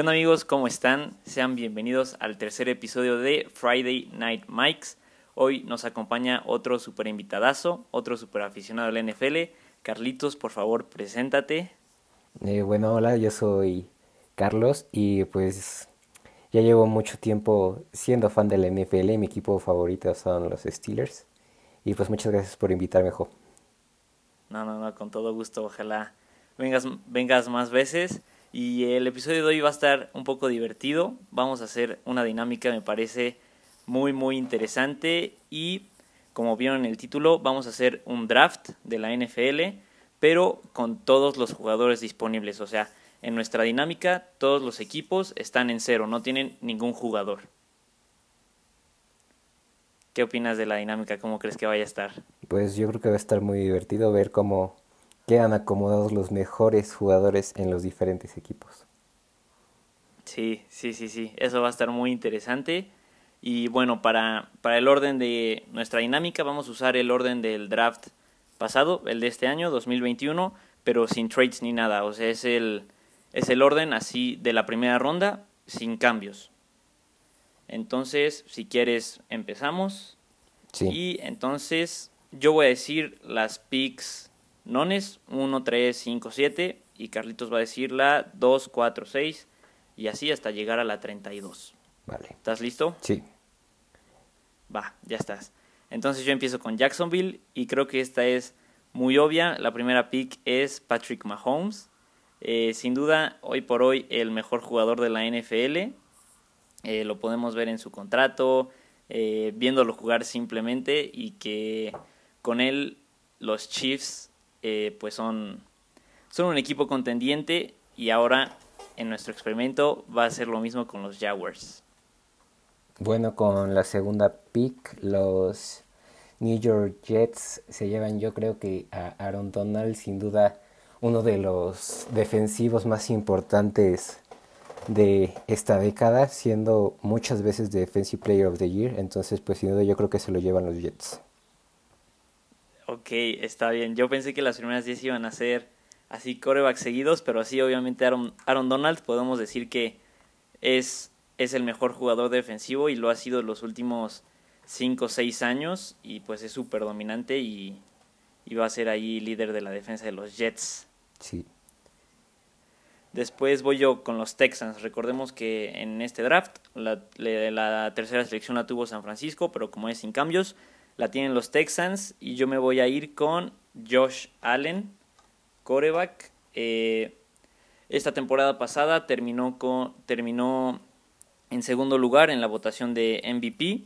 ¿Qué onda amigos? ¿Cómo están? Sean bienvenidos al tercer episodio de Friday Night Mikes. Hoy nos acompaña otro super invitadazo, otro super aficionado del NFL. Carlitos, por favor, preséntate. Eh, bueno, hola, yo soy Carlos y pues ya llevo mucho tiempo siendo fan del NFL y mi equipo favorito son los Steelers. Y pues muchas gracias por invitarme, Jo. No, no, no, con todo gusto. Ojalá vengas, vengas más veces. Y el episodio de hoy va a estar un poco divertido. Vamos a hacer una dinámica, me parece muy, muy interesante. Y como vieron en el título, vamos a hacer un draft de la NFL, pero con todos los jugadores disponibles. O sea, en nuestra dinámica, todos los equipos están en cero, no tienen ningún jugador. ¿Qué opinas de la dinámica? ¿Cómo crees que vaya a estar? Pues yo creo que va a estar muy divertido ver cómo quedan acomodados los mejores jugadores en los diferentes equipos. Sí, sí, sí, sí. Eso va a estar muy interesante. Y bueno, para, para el orden de nuestra dinámica vamos a usar el orden del draft pasado, el de este año, 2021, pero sin trades ni nada. O sea, es el, es el orden así de la primera ronda, sin cambios. Entonces, si quieres, empezamos. Sí. Y entonces yo voy a decir las picks nones 1, 3, 5, 7 y Carlitos va a decir la 2, 4, 6 y así hasta llegar a la 32. Vale. ¿Estás listo? Sí. Va, ya estás. Entonces yo empiezo con Jacksonville y creo que esta es muy obvia. La primera pick es Patrick Mahomes. Eh, sin duda, hoy por hoy, el mejor jugador de la NFL. Eh, lo podemos ver en su contrato, eh, viéndolo jugar simplemente y que con él los Chiefs eh, pues son, son un equipo contendiente y ahora en nuestro experimento va a ser lo mismo con los Jaguars. Bueno, con la segunda pick, los New York Jets se llevan yo creo que a Aaron Donald, sin duda uno de los defensivos más importantes de esta década, siendo muchas veces Defensive Player of the Year, entonces pues sin duda yo creo que se lo llevan los Jets. Ok, está bien. Yo pensé que las primeras 10 iban a ser así corebacks seguidos, pero así obviamente Aaron, Aaron Donald podemos decir que es, es el mejor jugador defensivo y lo ha sido los últimos 5 o 6 años y pues es súper dominante y, y va a ser ahí líder de la defensa de los Jets. Sí. Después voy yo con los Texans. Recordemos que en este draft la, la, tercera selección la tuvo San Francisco, pero como es sin cambios, la tienen los Texans y yo me voy a ir con Josh Allen, coreback. Eh, esta temporada pasada terminó, con, terminó en segundo lugar en la votación de MVP.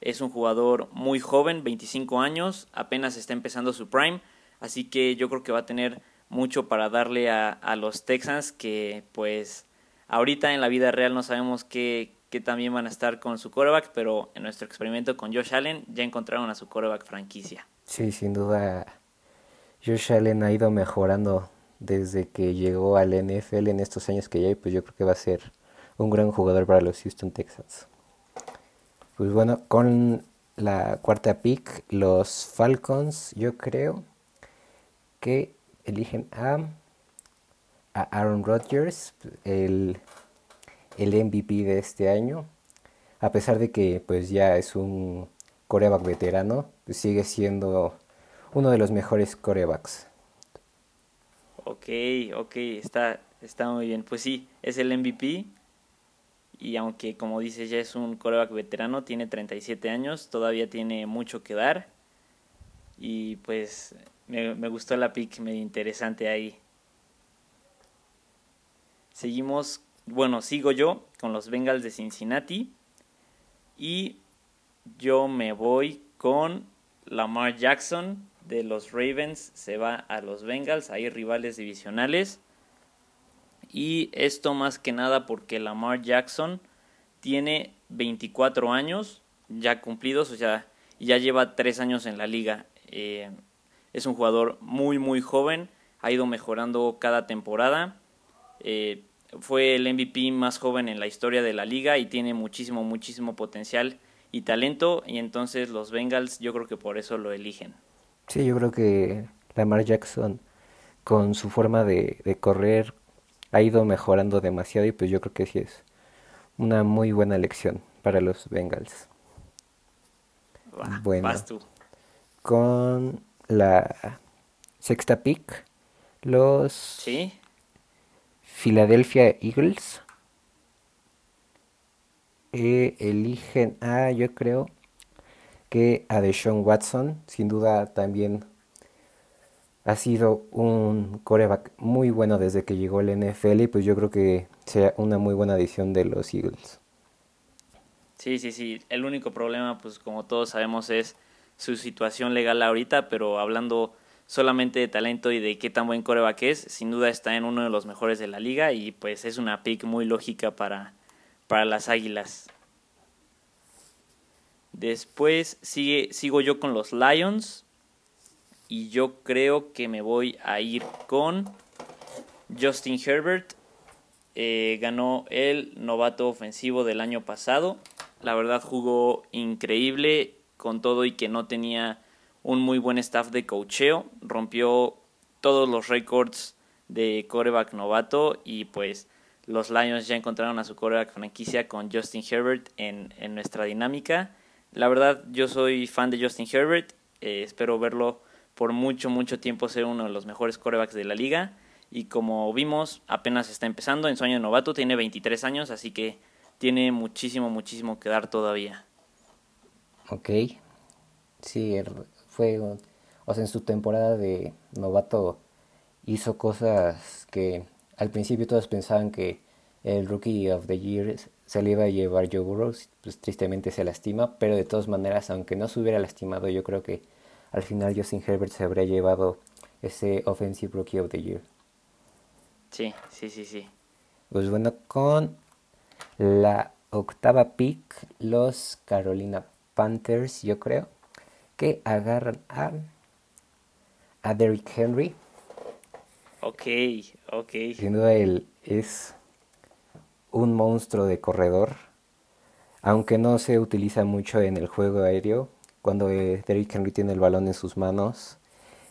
Es un jugador muy joven, 25 años, apenas está empezando su prime, así que yo creo que va a tener mucho para darle a, a los Texans que pues ahorita en la vida real no sabemos qué, qué también van a estar con su coreback, pero en nuestro experimento con Josh Allen ya encontraron a su coreback franquicia. Sí, sin duda Josh Allen ha ido mejorando desde que llegó al NFL en estos años que ya hay, pues yo creo que va a ser un gran jugador para los Houston Texans. Pues bueno, con la cuarta pick, los Falcons, yo creo que eligen a, a Aaron Rodgers, el, el, MVP de este año. A pesar de que pues ya es un coreback veterano, pues sigue siendo uno de los mejores corebacks. Ok, ok, está, está muy bien. Pues sí, es el MVP. Y aunque, como dices, ya es un coreback veterano, tiene 37 años, todavía tiene mucho que dar. Y pues me, gustó la pick, medio interesante ahí. Seguimos, bueno, sigo yo con los Bengals de Cincinnati. Y yo me voy con Lamar Jackson de los Ravens. Se va a los Bengals, hay rivales divisionales. Y esto más que nada porque Lamar Jackson tiene 24 años ya cumplidos, o sea, ya lleva 3 años en la liga. Eh, es un jugador muy, muy joven, ha ido mejorando cada temporada. Eh, fue el MVP más joven en la historia de la liga y tiene muchísimo, muchísimo potencial y talento. Y entonces los Bengals, yo creo que por eso lo eligen. Sí, yo creo que Lamar Jackson, con su forma de, de correr, ha ido mejorando demasiado y pues yo creo que sí es una muy buena elección para los Bengals. bueno, tú. con la sexta pick, los ¿Sí? Philadelphia Eagles eh, eligen a, yo creo, que a Deshaun Watson, sin duda también ha sido un coreback muy bueno desde que llegó al NFL y pues yo creo que sea una muy buena adición de los Eagles. Sí, sí, sí. El único problema, pues como todos sabemos, es su situación legal ahorita, pero hablando solamente de talento y de qué tan buen coreback es, sin duda está en uno de los mejores de la liga y pues es una pick muy lógica para, para las Águilas. Después sigue, sigo yo con los Lions y yo creo que me voy a ir con Justin Herbert. Eh, ganó el novato ofensivo del año pasado. La verdad jugó increíble con todo y que no tenía un muy buen staff de cocheo. Rompió todos los récords de coreback novato y pues los Lions ya encontraron a su coreback franquicia con Justin Herbert en, nuestra dinámica. La verdad yo soy fan de Justin Herbert. Eh, espero verlo por mucho, mucho tiempo ser uno de los mejores corebacks de la liga. Y como vimos, apenas está empezando en su año novato, tiene 23 años, así que tiene muchísimo, muchísimo que dar todavía. Ok, sí, fue, o sea, en su temporada de novato hizo cosas que al principio todos pensaban que el Rookie of the Year se le iba a llevar Joe Burrow, pues tristemente se lastima, pero de todas maneras, aunque no se hubiera lastimado, yo creo que al final Justin Herbert se habría llevado ese Offensive Rookie of the Year. Sí, sí, sí, sí. Pues bueno, con la octava pick, los Carolina Panthers, yo creo, que agarran a, a Derrick Henry. Ok, ok. Sin duda él es un monstruo de corredor, aunque no se utiliza mucho en el juego aéreo, cuando eh, Derrick Henry tiene el balón en sus manos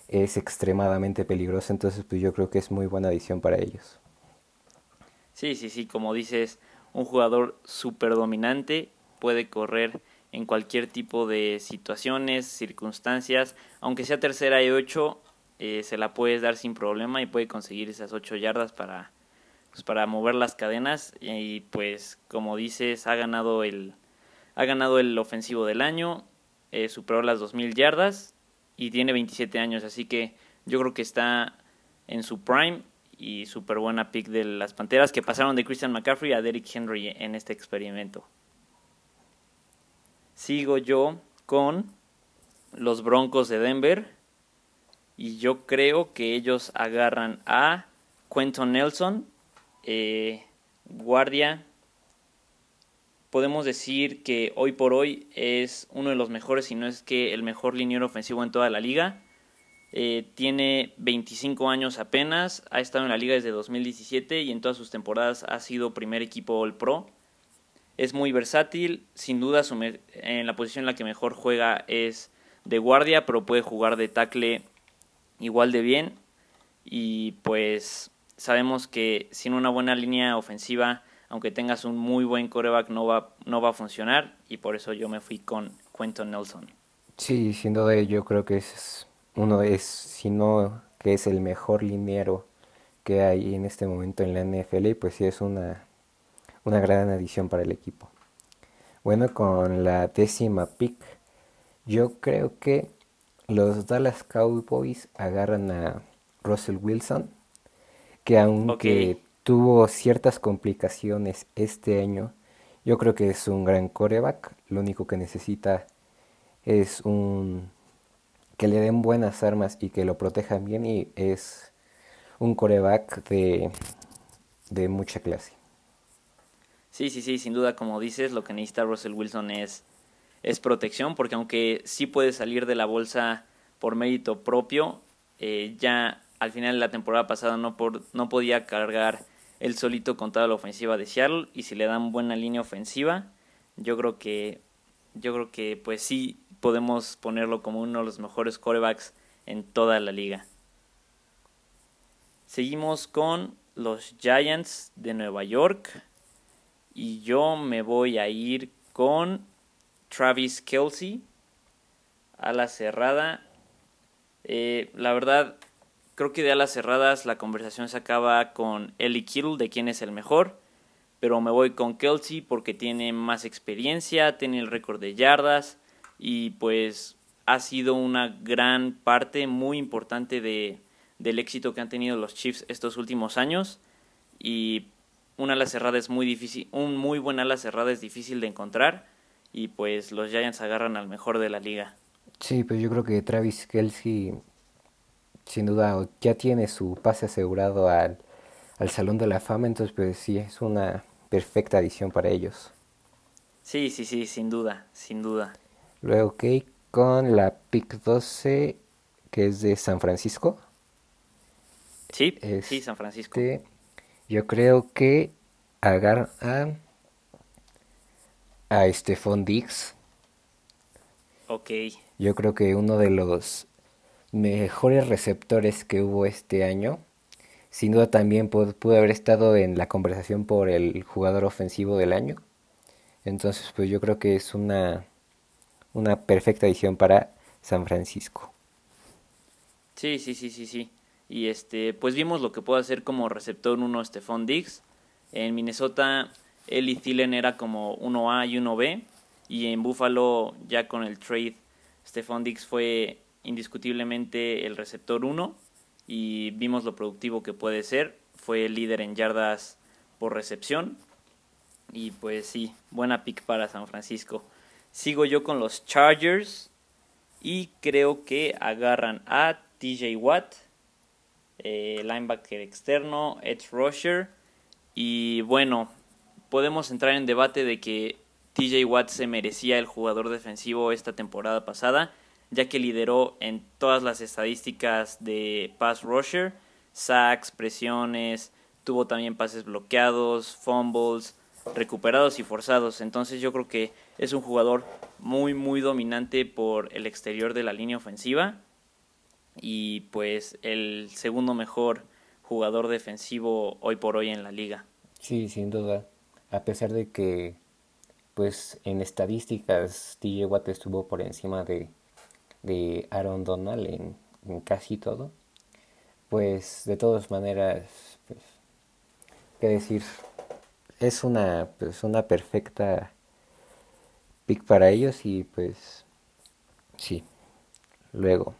es extremadamente peligroso, entonces pues yo creo que es muy buena adición para ellos. Sí, sí, sí, como dices, un jugador súper dominante, puede correr en cualquier tipo de situaciones, circunstancias, aunque sea tercera y ocho, eh, se la puedes dar sin problema y puede conseguir esas ocho yardas para, pues, para mover las cadenas y pues como dices, ha ganado el, ha ganado el ofensivo del año, eh, superó las 2.000 yardas y tiene 27 años, así que yo creo que está en su prime y súper buena pick de las Panteras que pasaron de Christian McCaffrey a Derrick Henry en este experimento. Sigo yo con los Broncos de Denver y yo creo que ellos agarran a Quentin Nelson, eh, guardia podemos decir que hoy por hoy es uno de los mejores, si no es que el mejor liniero ofensivo en toda la liga. Eh, tiene 25 años apenas, ha estado en la liga desde 2017 y en todas sus temporadas ha sido primer equipo All Pro. Es muy versátil, sin duda en la posición en la que mejor juega es de guardia, pero puede jugar de tackle igual de bien. Y pues sabemos que sin una buena línea ofensiva aunque tengas un muy buen coreback, no va, no va a funcionar y por eso yo me fui con Quentin Nelson. Sí, sin duda yo creo que es uno es, si no que es el mejor liniero que hay en este momento en la NFL, pues sí es una, una gran adición para el equipo. Bueno, con la décima pick, yo creo que los Dallas Cowboys agarran a Russell Wilson, que aunque tuvo ciertas complicaciones este año. Yo creo que es un gran coreback. Lo único que necesita es un que le den buenas armas y que lo protejan bien y es un coreback de, de mucha clase. Sí, sí, sí, sin duda, como dices, lo que necesita Russell Wilson es, es protección, porque aunque sí puede salir de la bolsa por mérito propio, eh, ya al final de la temporada pasada no, por, no podía cargar él solito con toda la ofensiva de Seattle y si le dan buena línea ofensiva, yo creo que yo creo que pues sí podemos ponerlo como uno de los mejores corebacks en toda la liga. Seguimos con los Giants de Nueva York. Y yo me voy a ir con Travis Kelsey a la cerrada. Eh, la verdad, creo que de alas cerradas la conversación se acaba con Ellie Kittle de quién es el mejor. Pero me voy con Kelsey porque tiene más experiencia, tiene el récord de yardas y pues ha sido una gran parte muy importante de, del éxito que han tenido los Chiefs estos últimos años y una ala cerrada es muy difícil, un muy buen ala cerrada es difícil de encontrar y pues los Giants agarran al mejor de la liga. Sí, pues yo creo que Travis Kelsey sin duda ya tiene su pase asegurado al, al Salón de la Fama, entonces pues sí, es una perfecta adición para ellos. Sí, sí, sí, sin duda, sin duda. Luego, ok, con la pick 12, que es de San Francisco. Sí, sí, San Francisco. Yo creo que agarra a, a Stephon Dix. Ok. Yo creo que uno de los mejores receptores que hubo este año. Sin duda también pudo, haber estado en la conversación por el jugador ofensivo del año. Entonces, pues yo creo que es una, una perfecta edición para San Francisco. Sí, sí, sí, sí, sí. Y este, pues vimos lo que puede hacer como receptor uno Stephon Diggs. En Minnesota, él y Thielen era como 1A y 1B. Y en Buffalo, ya con el trade, Stephon Diggs fue indiscutiblemente el receptor 1. Y vimos lo productivo que puede ser. Fue el líder en yardas por recepción. Y pues sí, buena pick para San Francisco. Sigo yo con los Chargers. Y creo que agarran a TJ Watt eh, linebacker externo, Edge Rusher. Y bueno, podemos entrar en debate de que TJ Watt se merecía el jugador defensivo esta temporada pasada, ya que lideró en todas las estadísticas de pass rusher, sacks, presiones, tuvo también pases bloqueados, fumbles, recuperados y forzados. Entonces yo creo que es un jugador muy muy dominante por el exterior de la línea ofensiva y pues el segundo mejor jugador defensivo hoy por hoy en la liga. Sí, sin duda. A pesar de que pues en estadísticas TJ Watt estuvo por encima de, de Aaron Donald en, casi todo, pues de todas maneras, pues, qué decir, es una, pues, una perfecta pick para ellos y pues sí, luego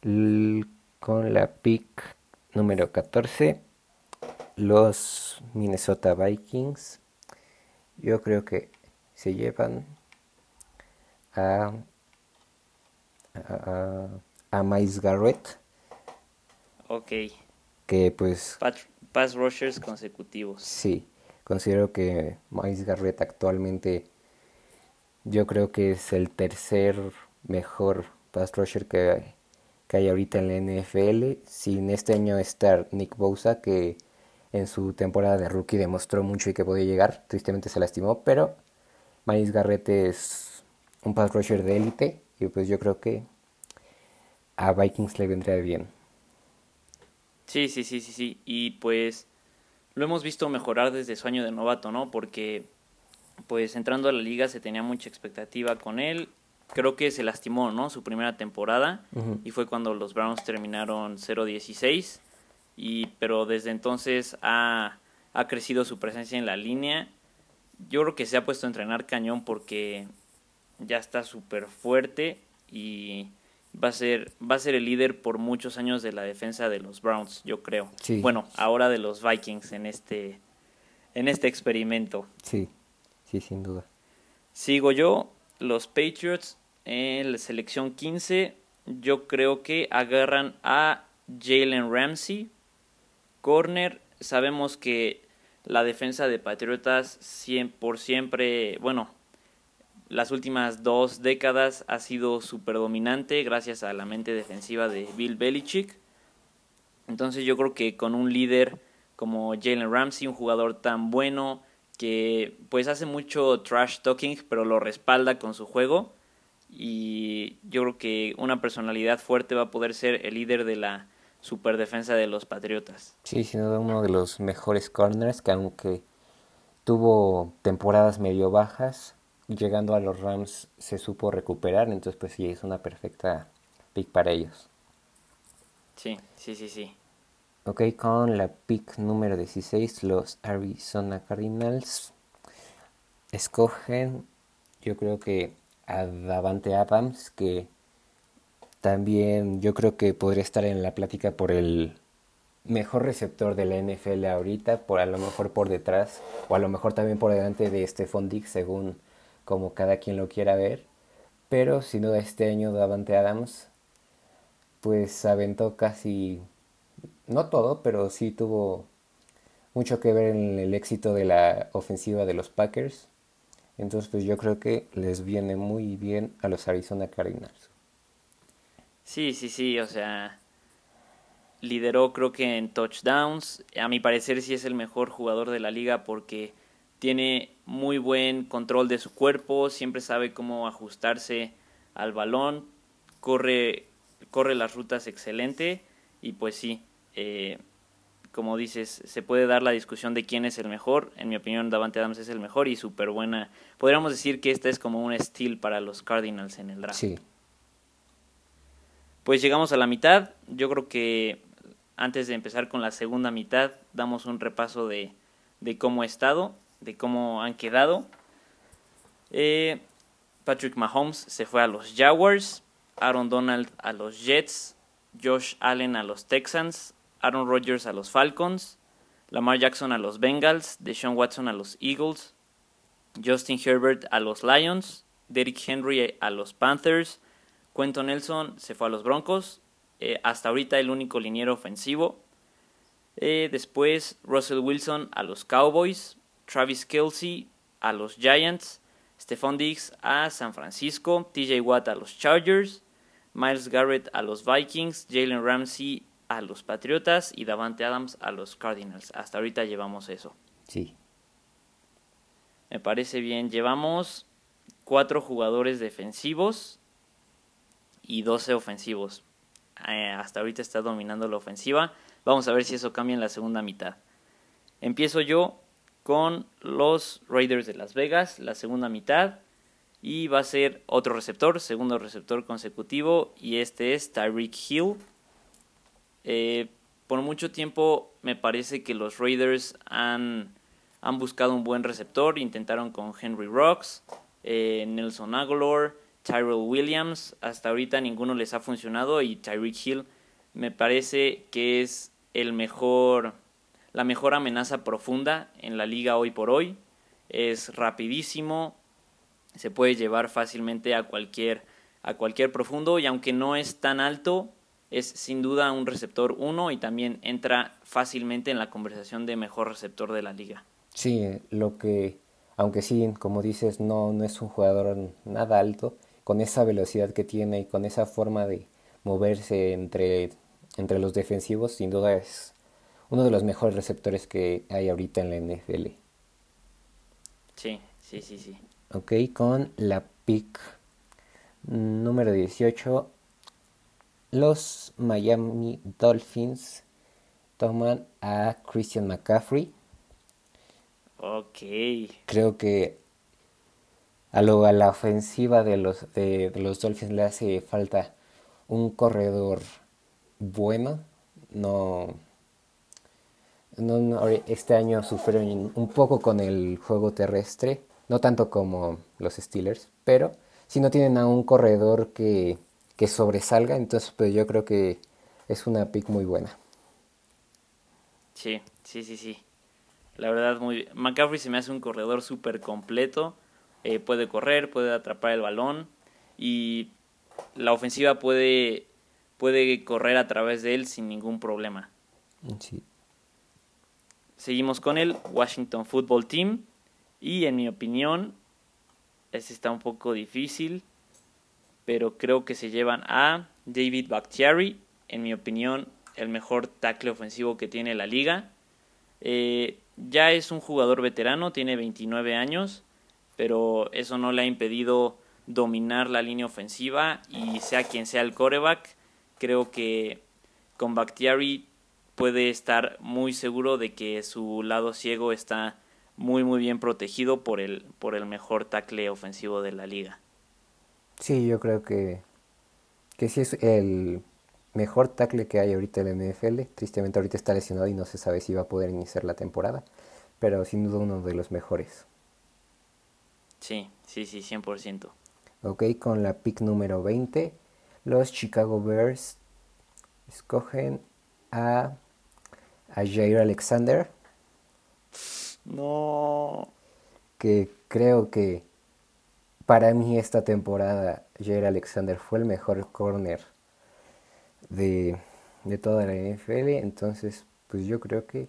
con la pick número 14, los Minnesota Vikings. Yo creo que se llevan a, a, a Miles Garrett. Ok. Que pues... pass rushers consecutivos. Sí, considero que Miles Garrett actualmente yo creo que es el tercer mejor pass rusher que que hay ahorita en la NFL, sin este año estar Nick Bosa, que en su temporada de rookie demostró mucho y que podía llegar, tristemente se lastimó, pero Miles Garrett es un pass rusher de élite y pues yo creo que a Vikings le vendría bien. Sí, sí, sí, sí, sí, y pues lo hemos visto mejorar desde su año de novato, ¿no? Porque pues entrando a la liga se tenía mucha expectativa con él creo que se lastimó, ¿no? Su primera temporada y fue cuando los Browns terminaron 0-16 y pero desde entonces ha, ha crecido su presencia en la línea. Yo creo que se ha puesto a entrenar cañón porque ya está súper fuerte y va a ser va a ser el líder por muchos años de la defensa de los Browns, yo creo. Bueno, ahora de los Vikings en este en este experimento. Sí. Sí, sin duda. Sigo yo, los Patriots en la selección 15, yo creo que agarran a Jalen Ramsey, corner. Sabemos que la defensa de Patriotas por siempre, bueno, las últimas dos décadas ha sido súper dominante gracias a la mente defensiva de Bill Belichick. Entonces yo creo que con un líder como Jalen Ramsey, un jugador tan bueno que pues hace mucho trash talking, pero lo respalda con su juego, y yo creo que una personalidad fuerte va a poder ser el líder de la super defensa de los Patriotas. Sí, sin duda uno de los mejores corners que aunque tuvo temporadas medio bajas, llegando a los Rams se supo recuperar, entonces pues sí, es una perfecta pick para ellos. Sí, sí, sí, sí. Ok, con la pick número 16, los Arizona Cardinals escogen, yo creo que a Davante Adams, que también yo creo que podría estar en la plática por el mejor receptor de la NFL ahorita, por a lo mejor por detrás, o a lo mejor también por delante de Stephon Diggs, según como cada quien lo quiera ver. Pero sin duda este año Davante Adams pues aventó casi, no todo, pero sí tuvo mucho que ver en el éxito de la ofensiva de los Packers. Entonces pues yo creo que les viene muy bien a los Arizona Cardinals. Sí, sí, sí, o sea, lideró creo que en touchdowns. A mi parecer sí es el mejor jugador de la liga porque tiene muy buen control de su cuerpo, siempre sabe cómo ajustarse al balón, corre, corre las rutas excelente y pues sí, eh, como dices, se puede dar la discusión de quién es el mejor. En mi opinión, Davante Adams es el mejor y súper buena. Podríamos decir que esta es como un steal para los Cardinals en el draft. Sí. Pues llegamos a la mitad. Yo creo que antes de empezar con la segunda mitad, damos un repaso de, cómo ha estado, de cómo han quedado. Eh, Patrick Mahomes se fue a los Jaguars, Aaron Donald a los Jets, Josh Allen a los Texans, Aaron Rodgers a los Falcons, Lamar Jackson a los Bengals, Deshaun Watson a los Eagles, Justin Herbert a los Lions, Derrick Henry a los Panthers, Quentin Nelson se fue a los Broncos, eh, hasta ahorita el único liniero ofensivo. Eh, después Russell Wilson a los Cowboys, Travis Kelsey a los Giants, Stephon Diggs a San Francisco, TJ Watt a los Chargers, Miles Garrett a los Vikings, Jalen Ramsey a los Patriotas y Davante Adams a los Cardinals. Hasta ahorita llevamos eso. Sí. Me parece bien. Llevamos cuatro jugadores defensivos y 12 ofensivos. Eh, hasta ahorita está dominando la ofensiva. Vamos a ver si eso cambia en la segunda mitad. Empiezo yo con los Raiders de Las Vegas, la segunda mitad. Y va a ser otro receptor, segundo receptor consecutivo. Y este es Tyreek Hill. Eh, por mucho tiempo me parece que los Raiders han, han buscado un buen receptor. Intentaron con Henry Rocks, eh, Nelson Aguilar Tyrell Williams. Hasta ahorita ninguno les ha funcionado y Tyreek Hill me parece que es el mejor, la mejor amenaza profunda en la liga hoy por hoy. Es rapidísimo, se puede llevar fácilmente a cualquier, a cualquier profundo y aunque no es tan alto, es sin duda un receptor 1 y también entra fácilmente en la conversación de mejor receptor de la liga. Sí, lo que, aunque sí, como dices, no, no es un jugador nada alto, con esa velocidad que tiene y con esa forma de moverse entre, entre los defensivos, sin duda es uno de los mejores receptores que hay ahorita en la NFL. Sí, sí, sí, sí. Ok, con la pick número 18, los Miami Dolphins toman a Christian McCaffrey. Ok. Creo que a, lo, a la ofensiva de los, de, los Dolphins le hace falta un corredor bueno. No, no, este año sufrieron un poco con el juego terrestre, no tanto como los Steelers, pero si no tienen a un corredor que, que sobresalga, entonces pues yo creo que es una pick muy buena. Sí, sí, sí, sí. La verdad, muy McCaffrey se me hace un corredor súper completo eh, puede correr, puede atrapar el balón y la ofensiva puede, puede correr a través de él sin ningún problema. Seguimos con el Washington Football Team y en mi opinión, este está un poco difícil, pero creo que se llevan a David Bakhtiari, en mi opinión, el mejor tackle ofensivo que tiene la liga. Eh, ya es un jugador veterano, tiene 29 años pero eso no le ha impedido dominar la línea ofensiva y sea quien sea el coreback, creo que con Bakhtiari puede estar muy seguro de que su lado ciego está muy muy bien protegido por el, por el mejor tackle ofensivo de la liga. Sí, yo creo que, que sí es el mejor tackle que hay ahorita en la NFL. Tristemente ahorita está lesionado y no se sabe si va a poder iniciar la temporada, pero sin duda uno de los mejores. Sí, sí, sí, 100%. Ok, con la pick número 20, los Chicago Bears escogen a, a Jair Alexander. No. Que creo que para mí esta temporada Jair Alexander fue el mejor corner de, de toda la NFL. Entonces, pues yo creo que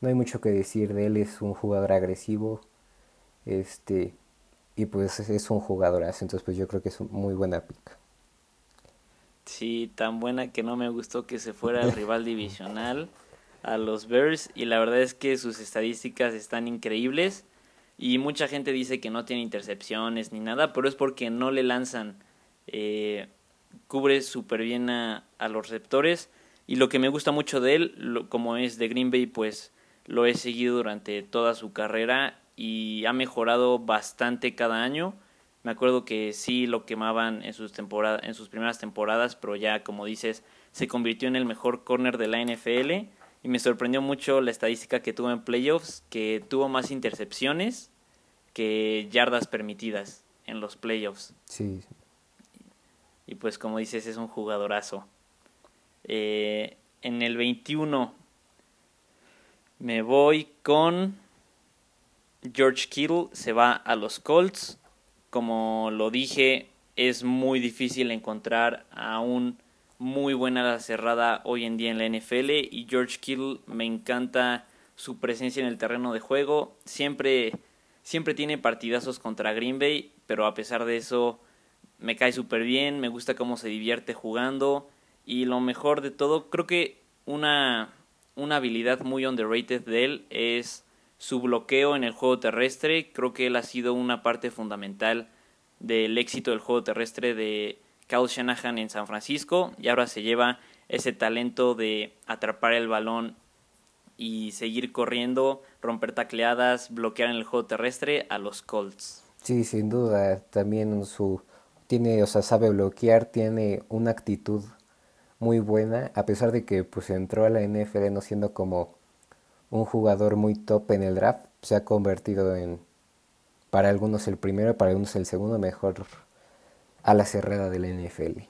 no hay mucho que decir de él. Es un jugador agresivo. Este. Y pues es un jugadorazo. Entonces, pues yo creo que es muy buena pick. Sí, tan buena que no me gustó que se fuera el rival divisional a los Bears. Y la verdad es que sus estadísticas están increíbles. Y mucha gente dice que no tiene intercepciones ni nada, pero es porque no le lanzan. Eh, cubre súper bien a, a, los receptores. Y lo que me gusta mucho de él, como es de Green Bay, pues lo he seguido durante toda su carrera y ha mejorado bastante cada año. Me acuerdo que sí lo quemaban en sus, temporadas, en sus primeras temporadas, pero ya, como dices, se convirtió en el mejor corner de la NFL. Y me sorprendió mucho la estadística que tuvo en playoffs, que tuvo más intercepciones que yardas permitidas en los playoffs. Sí. Y pues como dices, es un jugadorazo. Eh, en el 21 me voy con George Kittle, se va a los Colts. Como lo dije, es muy difícil encontrar a un muy buena la cerrada hoy en día en la NFL y George Kittle me encanta su presencia en el terreno de juego. Siempre, siempre tiene partidazos contra Green Bay, pero a pesar de eso me cae súper bien, me gusta cómo se divierte jugando y lo mejor de todo, creo que una, una habilidad muy underrated de él es su bloqueo en el juego terrestre. Creo que él ha sido una parte fundamental del éxito del juego terrestre de Kyle Shanahan en San Francisco y ahora se lleva ese talento de atrapar el balón y seguir corriendo, romper tacleadas, bloquear en el juego terrestre a los Colts. Sí, sin duda, también su tiene, o sea, sabe bloquear, tiene una actitud muy buena, a pesar de que pues entró a la NFL no siendo como un jugador muy top en el draft, se ha convertido en para algunos el primero, para algunos el segundo mejor a la cerrada del NFL.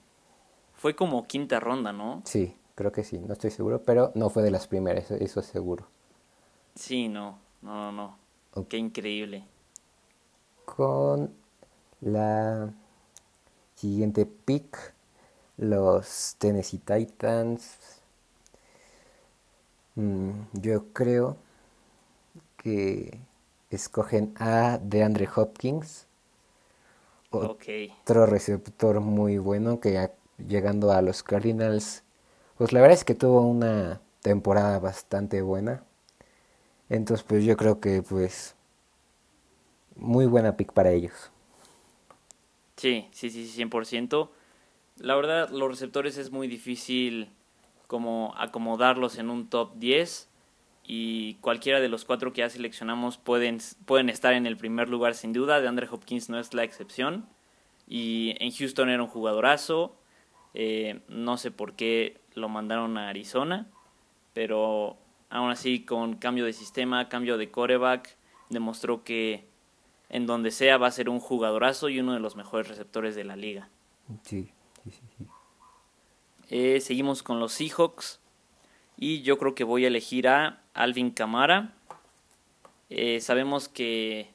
Fue como quinta ronda, ¿no? Sí, creo que sí, no estoy seguro, pero no fue de las primeras, eso es seguro. Sí, no, no, no, no. Qué increíble. Con la Siguiente pick, los Tennessee Titans. Mm, yo creo que escogen a DeAndre Hopkins. Otro receptor muy bueno que llegando a los Cardinals, pues la verdad es que tuvo una temporada bastante buena. Entonces pues yo creo que pues muy buena pick para ellos. Sí, sí, sí, 100%. La verdad, los receptores es muy difícil como acomodarlos en un top 10 y cualquiera de los cuatro que ya seleccionamos pueden, pueden estar en el primer lugar sin duda. De Andre Hopkins no es la excepción. Y en Houston era un jugadorazo. Eh, no sé por qué lo mandaron a Arizona, pero aún así con cambio de sistema, cambio de coreback, demostró que en donde sea va a ser un jugadorazo y uno de los mejores receptores de la liga. Sí, sí, sí. Eh, seguimos con los Seahawks y yo creo que voy a elegir a Alvin Camara. Eh, sabemos que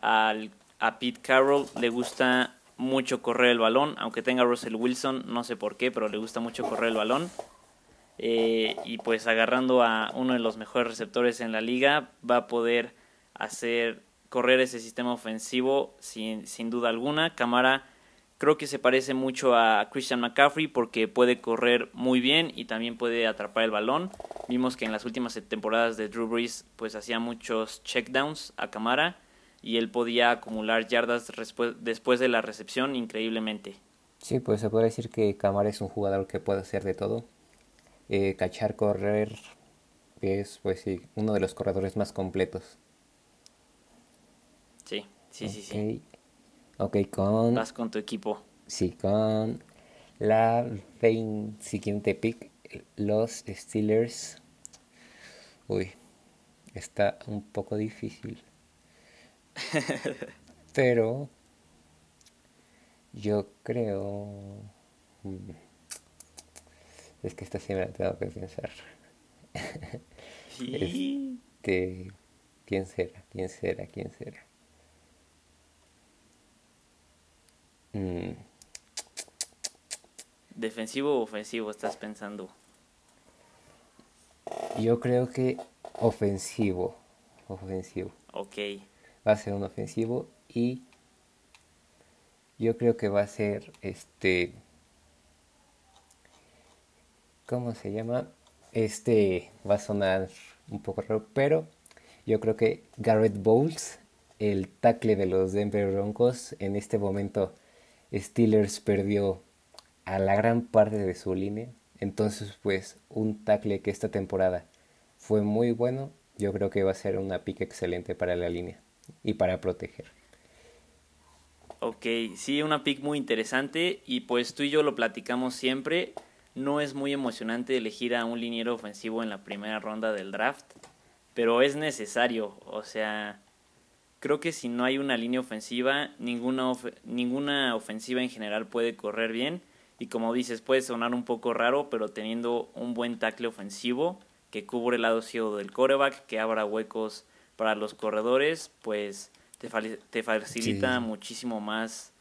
a Pete Carroll le gusta mucho correr el balón, aunque tenga Russell Wilson, no sé por qué, pero le gusta mucho correr el balón. Eh, y pues agarrando a uno de los mejores receptores en la liga, va a poder hacer correr ese sistema ofensivo sin, sin duda alguna. Camara creo que se parece mucho a Christian McCaffrey porque puede correr muy bien y también puede atrapar el balón. Vimos que en las últimas temporadas de Drew Brees pues hacía muchos checkdowns a Camara y él podía acumular yardas después de la recepción increíblemente. Sí, pues se puede decir que Camara es un jugador que puede hacer de todo. eh, cachar, correr, es pues sí, uno de los corredores más completos. Sí, sí, sí, sí. Ok, con... Vas con tu equipo. Sí, con la siguiente pick, los Steelers. Uy, está un poco difícil. Pero yo creo... Mm, es que esta sí me la tengo que pensar. Este, ¿Quién será? ¿Quién será? ¿Quién será? Mm. ¿Defensivo o ofensivo estás pensando? Yo creo que ofensivo. Ofensivo. Ok. Va a ser un ofensivo y yo creo que va a ser este. ¿Cómo se llama? Este va a sonar un poco raro, pero yo creo que Garrett Bowles, el tackle de los Denver Broncos, en este momento Steelers perdió a la gran parte de su línea. Entonces, pues, un tackle que esta temporada fue muy bueno, yo creo que va a ser una pica excelente para la línea y para proteger. Ok, sí, una pick muy interesante y pues tú y yo lo platicamos siempre. No es muy emocionante elegir a un liniero ofensivo en la primera ronda del draft, pero es necesario. O sea, creo que si no hay una línea ofensiva, ninguna, ninguna ofensiva en general puede correr bien. Y como dices, puede sonar un poco raro, pero teniendo un buen tackle ofensivo que cubre el lado ciego del coreback, que abra huecos para los corredores, pues te, te facilita muchísimo más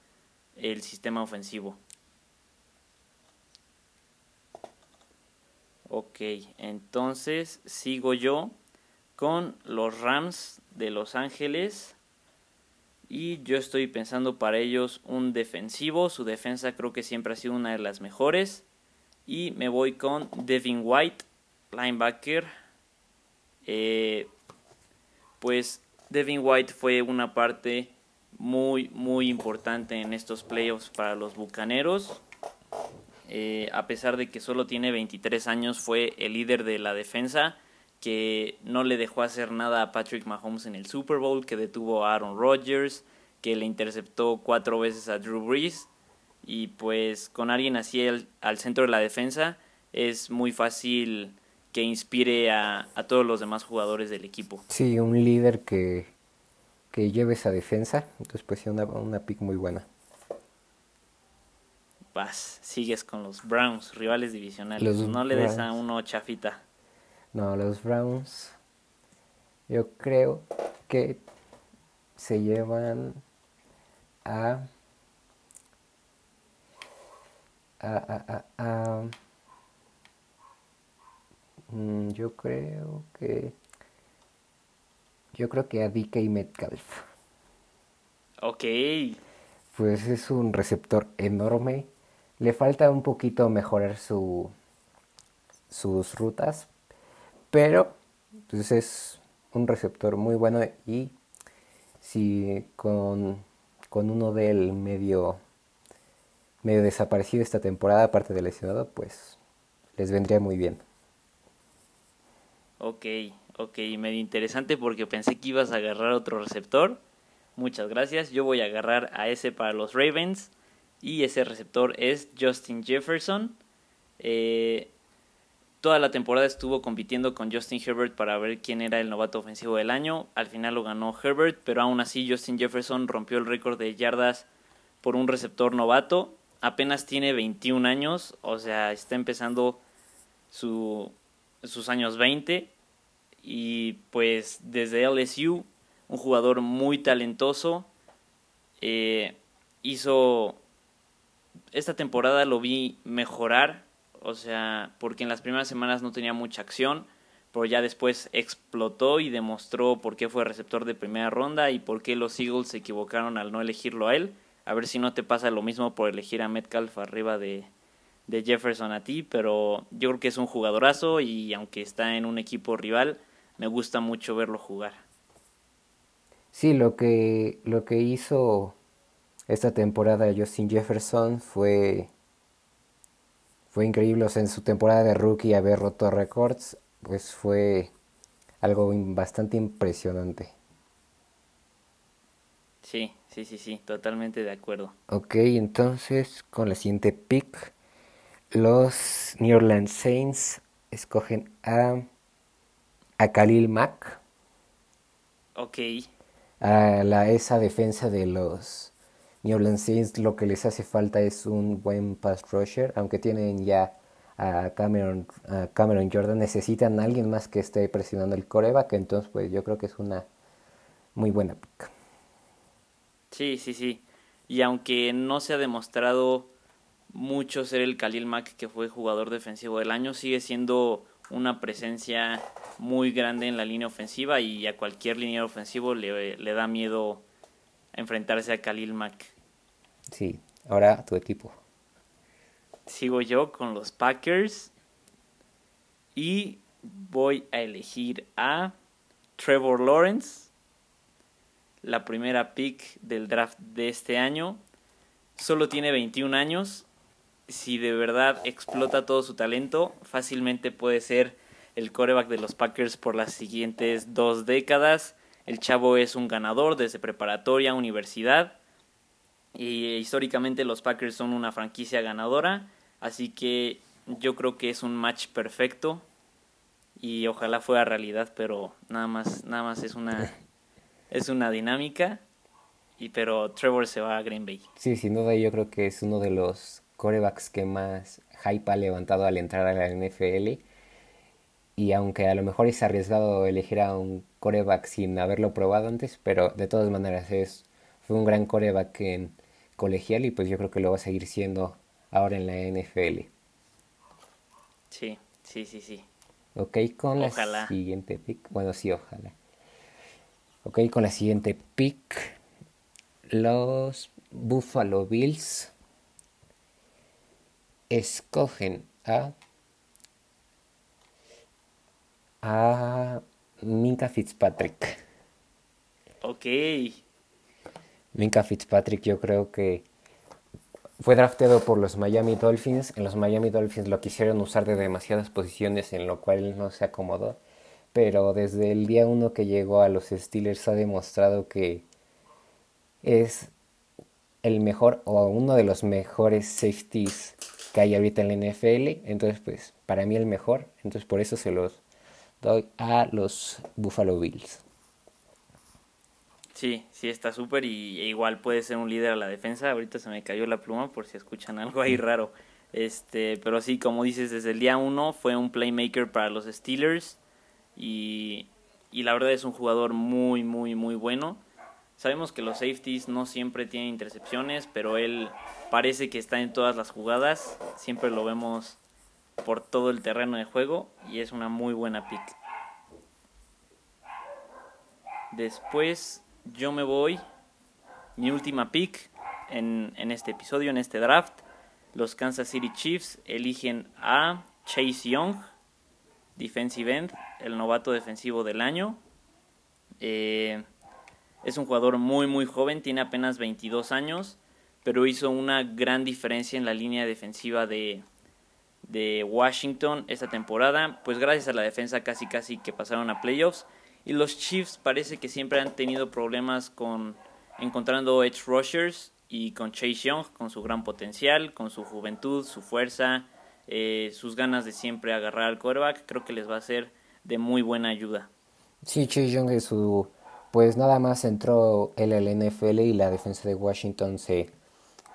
el sistema ofensivo. Ok, entonces sigo yo con los Rams de Los Ángeles. Y yo estoy pensando para ellos un defensivo. Su defensa creo que siempre ha sido una de las mejores. Y me voy con Devin White, linebacker. Eh, pues Devin White fue una parte muy, muy importante en estos playoffs para los Bucaneros. Eh, a pesar de que solo tiene 23 años, fue el líder de la defensa que no le dejó hacer nada a Patrick Mahomes en el Super Bowl, que detuvo a Aaron Rodgers, que le interceptó cuatro veces a Drew Brees. Y pues con alguien así al, centro de la defensa es muy fácil que inspire a, todos los demás jugadores del equipo. Sí, un líder que, que lleve esa defensa, entonces pues sí, una, una pick muy buena. Vas, sigues con los Browns, rivales divisionales. no le des a uno chafita. No, los Browns. Yo creo que se llevan a. A, a, a, mm, yo creo que. Yo creo que a DK Metcalf. Ok. Pues es un receptor enorme. Le falta un poquito mejorar su, sus rutas, pero pues es un receptor muy bueno y si con, uno del medio, medio desaparecido esta temporada, aparte del lesionado, pues les vendría muy bien. Ok, ok, medio interesante porque pensé que ibas a agarrar otro receptor. Muchas gracias. Yo voy a agarrar a ese para los Ravens. Y ese receptor es Justin Jefferson. Eh, Toda la temporada estuvo compitiendo con Justin Herbert para ver quién era el novato ofensivo del año. Al final lo ganó Herbert, pero aún así Justin Jefferson rompió el récord de yardas por un receptor novato. Apenas tiene 21 años, o sea, está empezando su, sus años 20. Y pues desde LSU, un jugador muy talentoso, eh, hizo... Esta temporada lo vi mejorar o sea, porque en las primeras semanas no tenía mucha acción, pero ya después explotó y demostró por qué fue receptor de primera ronda y por qué los Eagles se equivocaron al no elegirlo a él. A ver si no te pasa lo mismo por elegir a Metcalf arriba de, Jefferson a ti, pero yo creo que es un jugadorazo y aunque está en un equipo rival, me gusta mucho verlo jugar. Sí, lo que, lo que hizo esta temporada Justin Jefferson fue fue increíble. O sea, en su temporada de rookie haber roto récords, pues fue algo bastante impresionante. Sí, sí, sí, sí, totalmente de acuerdo. Ok, entonces con la siguiente pick, los New Orleans Saints escogen a, a Khalil Mack. Ok. A la, esa defensa de los New Orleans Saints lo que les hace falta es un buen pass rusher, aunque tienen ya a Cameron, a Cameron Jordan, necesitan a alguien más que esté presionando el coreback, entonces pues yo creo que es una muy buena pick. Sí, sí, sí. Y aunque no se ha demostrado mucho ser el Khalil Mack que fue jugador defensivo del año, sigue siendo una presencia muy grande en la línea ofensiva y a cualquier línea ofensivo le, le da miedo enfrentarse a Khalil Mack. Sí, ahora tu equipo sigo yo con los Packers y voy a elegir a Trevor Lawrence, la primera pick del draft de este año. Solo tiene 21 años. Si de verdad explota todo su talento, fácilmente puede ser el coreback de los Packers por las siguientes dos décadas. El chavo es un ganador desde preparatoria, universidad. Y históricamente los Packers son una franquicia ganadora. Así que yo creo que es un match perfecto. Y ojalá fuera realidad, pero nada más, nada más es una, es una dinámica. Y pero Trevor se va a Green Bay. Sí, sin duda yo creo que es uno de los corebacks que más hype ha levantado al entrar a la NFL. Y aunque a lo mejor es arriesgado elegir a un coreback sin haberlo probado antes, pero de todas maneras es, fue un gran coreback en colegial y pues yo creo que lo va a seguir siendo ahora en la NFL. Sí, sí, sí, sí. Ok, con la siguiente pick. Bueno, sí, ojalá. Ok, con la siguiente pick. Los Buffalo Bills escogen a a Minka Fitzpatrick. Ok. Minka Fitzpatrick yo creo que fue drafteado por los Miami Dolphins. En los Miami Dolphins lo quisieron usar de demasiadas posiciones, en lo cual no se acomodó. Pero desde el día uno que llegó a los Steelers ha demostrado que es el mejor o uno de los mejores safeties que hay ahorita en la NFL. Entonces, pues, para mí el mejor. Entonces, por eso se los doy a los Buffalo Bills. Sí, sí está súper y igual puede ser un líder a la defensa. Ahorita se me cayó la pluma por si escuchan algo ahí raro. Este, pero sí, como dices, desde el día uno fue un playmaker para los Steelers y, y la verdad es un jugador muy, muy, muy bueno. Sabemos que los safeties no siempre tienen intercepciones, pero él parece que está en todas las jugadas. Siempre lo vemos por todo el terreno de juego y es una muy buena pick. Después yo me voy, mi última pick en, este episodio, en este draft. Los Kansas City Chiefs eligen a Chase Young, defensive end, el novato defensivo del año. Eh, es un jugador muy muy joven, tiene apenas 22 años, pero hizo una gran diferencia en la línea defensiva de, de Washington esta temporada, pues gracias a la defensa casi casi que pasaron a playoffs. Y los Chiefs parece que siempre han tenido problemas con encontrando edge rushers y con Chase Young, con su gran potencial, con su juventud, su fuerza, eh, sus ganas de siempre agarrar al quarterback, creo que les va a ser de muy buena ayuda. Sí, Chase Young es su... Pues nada más entró él al NFL y la defensa de Washington se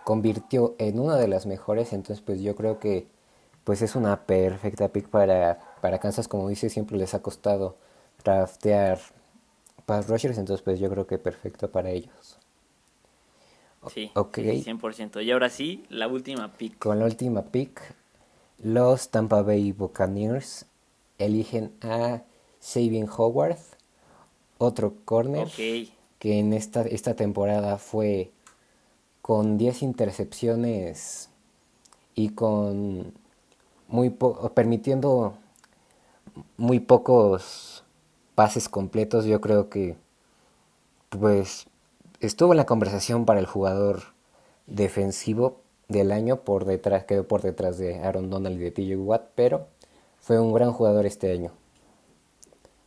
convirtió en una de las mejores, entonces pues yo creo que pues es una perfecta pick para, para Kansas, como dice, siempre les ha costado draftear pass rushers, entonces pues yo creo que perfecto para ellos. Sí, okay. 100%. Y ahora sí, la última pick. Con la última pick, los Tampa Bay Buccaneers eligen a Sabin Howard, otro corner que en esta, esta temporada fue con 10 intercepciones y con muy permitiendo muy pocos pases completos, yo creo que pues estuvo en la conversación para el jugador defensivo, del año por detrás, quedó por detrás de Aaron Donald y de TJ Watt, pero fue un gran jugador este año.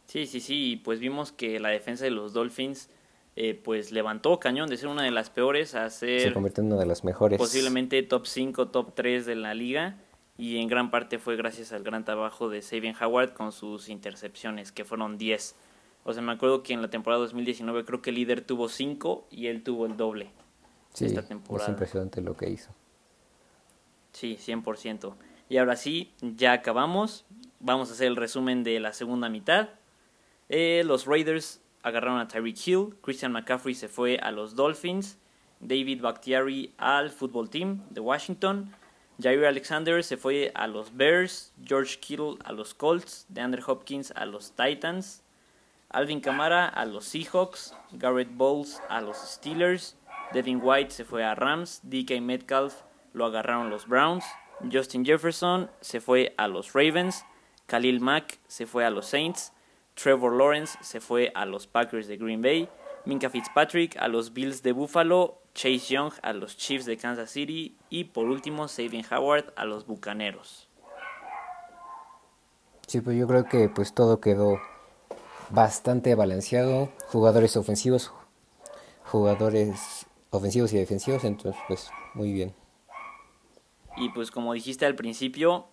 Sí, sí, sí, pues vimos que la defensa de los Dolphins eh, pues levantó cañón de ser una de las peores a ser... Se convirtió en una de las mejores. Posiblemente top 5, top 3 de la liga y en gran parte fue gracias al gran trabajo de Sabian Howard con sus intercepciones, que fueron 10. O sea, me acuerdo que en la temporada 2019 creo que el líder tuvo 5 y él tuvo el doble sí, esta temporada. Es impresionante lo que hizo. Sí, 100%. Y ahora sí, ya acabamos. Vamos a hacer el resumen de la segunda mitad. Eh, los Raiders agarraron a Tyreek Hill, Christian McCaffrey se fue a los Dolphins, David Bakhtiari al Football Team de Washington, Jair Alexander se fue a los Bears, George Kittle a los Colts, DeAndre Hopkins a los Titans, Alvin Kamara a los Seahawks, Garrett Bowles a los Steelers, Devin White se fue a Rams, DK Metcalf lo agarraron los Browns, Justin Jefferson se fue a los Ravens, Khalil Mack se fue a los Saints, Trevor Lawrence se fue a los Packers de Green Bay, Minka Fitzpatrick a los Bills de Buffalo, Chase Young a los Chiefs de Kansas City y por último Sabin Howard a los Bucaneros. Sí, pues yo creo que pues todo quedó bastante balanceado, jugadores ofensivos, jugadores ofensivos y defensivos, entonces pues muy bien. Y pues como dijiste al principio,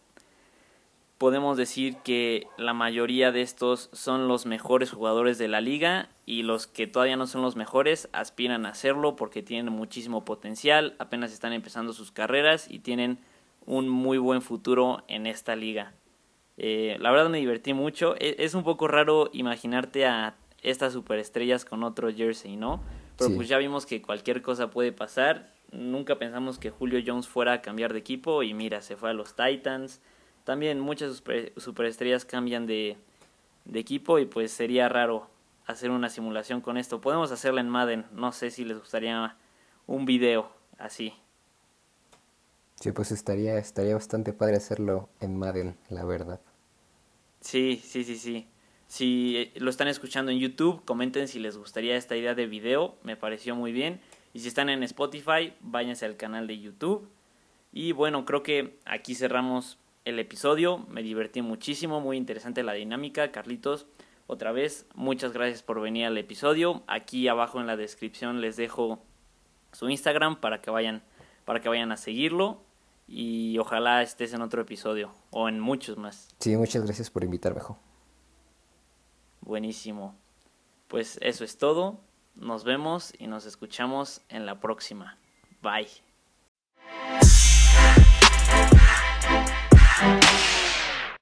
podemos decir que la mayoría de estos son los mejores jugadores de la liga y los que todavía no son los mejores aspiran a hacerlo porque tienen muchísimo potencial, apenas están empezando sus carreras y tienen un muy buen futuro en esta liga. Eh, la verdad me divertí mucho. E, es, un poco raro imaginarte a estas superestrellas con otro jersey, ¿no? Pero pues ya vimos que cualquier cosa puede pasar. Nunca pensamos que Julio Jones fuera a cambiar de equipo y mira, se fue a los Titans también muchas superestrellas cambian de, equipo y pues sería raro hacer una simulación con esto. Podemos hacerla en Madden, no sé si les gustaría un video así. Sí, pues estaría, estaría bastante padre hacerlo en Madden, la verdad. Sí, sí, sí, sí. Si eh, lo están escuchando en YouTube, comenten si les gustaría esta idea de video, me pareció muy bien. Y si están en Spotify, váyanse al canal de YouTube. Y bueno, creo que aquí cerramos el episodio. Me divertí muchísimo, muy interesante la dinámica. Carlitos, otra vez, muchas gracias por venir al episodio. Aquí abajo en la descripción les dejo su Instagram para que vayan, para que vayan a seguirlo. Y ojalá estés en otro episodio o en muchos más. Sí, muchas gracias por invitarme, Jo. Buenísimo. Pues eso es todo. Nos vemos y nos escuchamos en la próxima. Bye.